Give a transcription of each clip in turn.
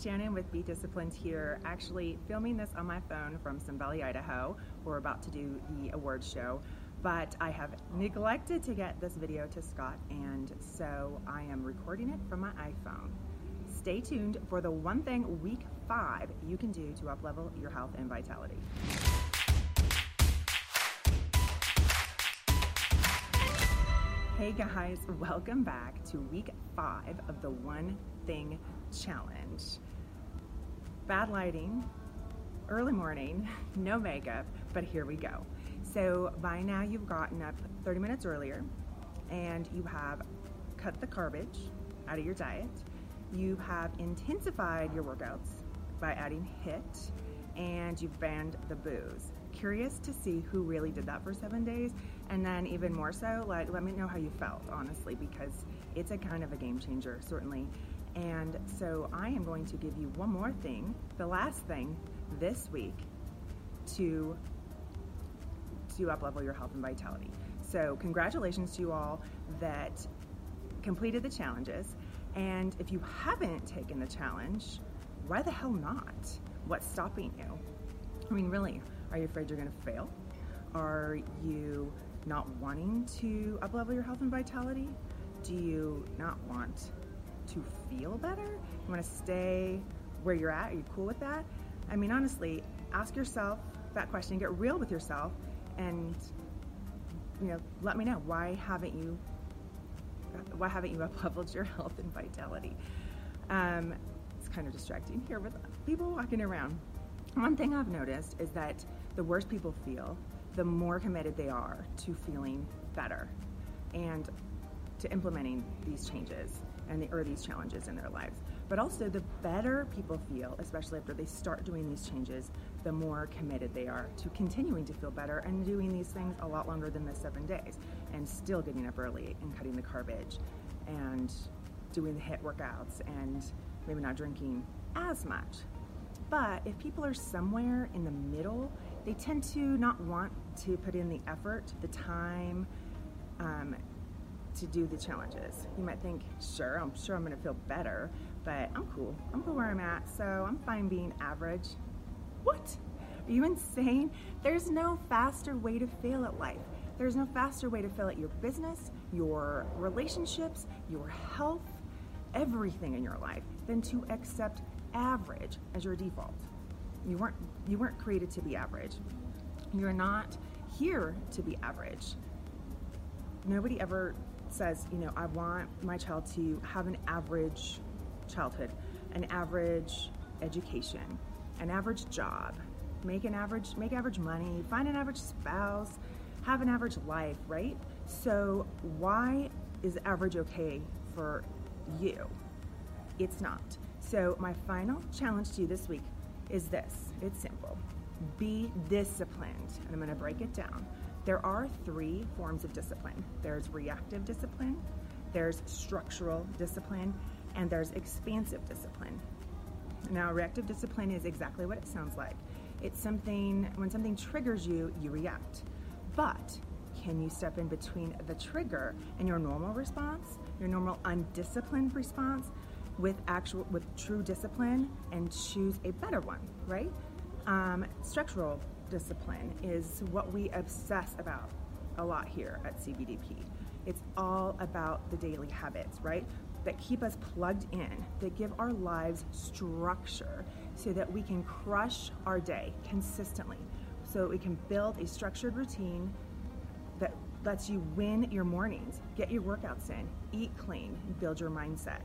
Shannon with Be Disciplined here, actually filming this on my phone from Sun Valley, Idaho. We're about to do the awards show, but I have neglected to get this video to Scott, and so I am recording it from my iPhone. Stay tuned for the one thing week five you can do to uplevel your health and vitality. Hey guys, welcome back to week five of the One Thing Challenge. Bad lighting, early morning, no makeup, but here we go. So by now you've gotten up 30 minutes earlier and you have cut the garbage out of your diet. You have intensified your workouts by adding HIIT and you've banned the booze curious to see who really did that for seven days. And then, even more so, like, let me know how you felt, honestly, because it's a kind of a game changer, certainly. And so, I am going to give you one more thing, the last thing this week to to uplevel your health and vitality. So, congratulations to you all that completed the challenges. And if you haven't taken the challenge, why the hell not? What's stopping you? I mean, really, are you afraid you're going to fail? Are you not wanting to uplevel your health and vitality? Do you not want to feel better? You want to stay where you're at? Are you cool with that? I mean, honestly, ask yourself that question, get real with yourself, and you know, let me know why haven't you why haven't you upleveled your health and vitality? Um, it's kind of distracting here with people walking around. One thing I've noticed is that the worse people feel, the more committed they are to feeling better and to implementing these changes and the, or these challenges in their lives. But also, the better people feel, especially after they start doing these changes, the more committed they are to continuing to feel better and doing these things a lot longer than the seven days and still getting up early and cutting the garbage and doing the HIIT workouts and maybe not drinking as much. But if people are somewhere in the middle they tend to not want to put in the effort, the time um, to do the challenges. You might think, sure, I'm sure I'm going to feel better, but I'm cool. I'm cool where I'm at, so I'm fine being average. What? Are you insane? There's no faster way to fail at life. There's no faster way to fail at your business, your relationships, your health, everything in your life than to accept average as your default. You weren't you weren't created to be average. You're not here to be average. Nobody ever says, you know, I want my child to have an average childhood, an average education, an average job, make an average make average money, find an average spouse, have an average life, right? So why is average okay for you? It's not. So my final challenge to you this week is this it's simple. Be disciplined. And I'm going to break it down. There are three forms of discipline there's reactive discipline, there's structural discipline, and there's expansive discipline. Now, reactive discipline is exactly what it sounds like. It's something, when something triggers you, you react. But can you step in between the trigger and your normal response, your normal undisciplined response, with actual with true discipline and choose a better one right um, structural discipline is what we obsess about a lot here at cbdp it's all about the daily habits right that keep us plugged in that give our lives structure so that we can crush our day consistently so we can build a structured routine that lets you win your mornings get your workouts in eat clean build your mindset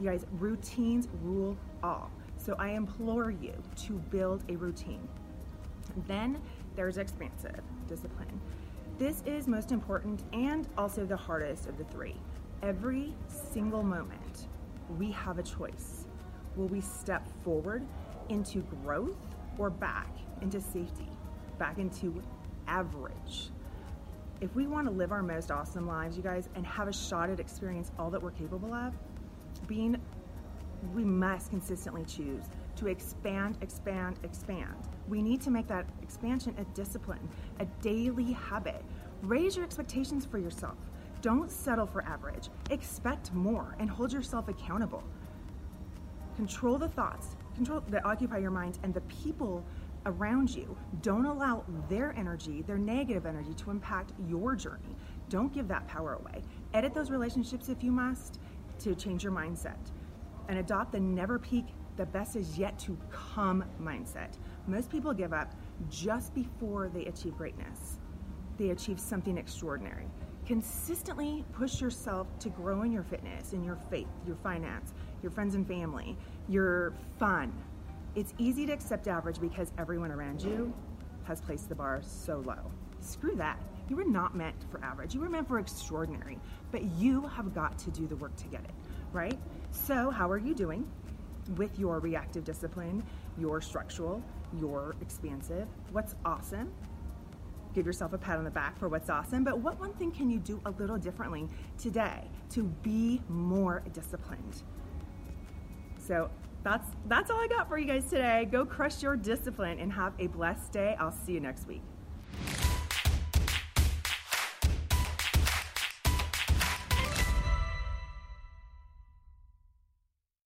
you guys, routines rule all. So I implore you to build a routine. Then there's expansive discipline. This is most important and also the hardest of the three. Every single moment, we have a choice. Will we step forward into growth or back into safety, back into average? If we want to live our most awesome lives, you guys, and have a shot at experience all that we're capable of, being we must consistently choose to expand, expand, expand. We need to make that expansion a discipline, a daily habit. Raise your expectations for yourself. Don't settle for average. Expect more and hold yourself accountable. Control the thoughts control that occupy your mind and the people around you. Don't allow their energy, their negative energy, to impact your journey. Don't give that power away. Edit those relationships if you must to change your mindset and adopt the never peak, the best is yet to come mindset. Most people give up just before they achieve greatness, they achieve something extraordinary. Consistently push yourself to grow in your fitness, in your faith, your finance, your friends and family, your fun. It's easy to accept average because everyone around you has placed the bar so low. Screw that. You were not meant for average. You were meant for extraordinary, but you have got to do the work to get it, right? So, how are you doing with your reactive discipline, your structural, your expansive? What's awesome? Give yourself a pat on the back for what's awesome, but what one thing can you do a little differently today to be more disciplined? So, that's that's all I got for you guys today. Go crush your discipline and have a blessed day. I'll see you next week.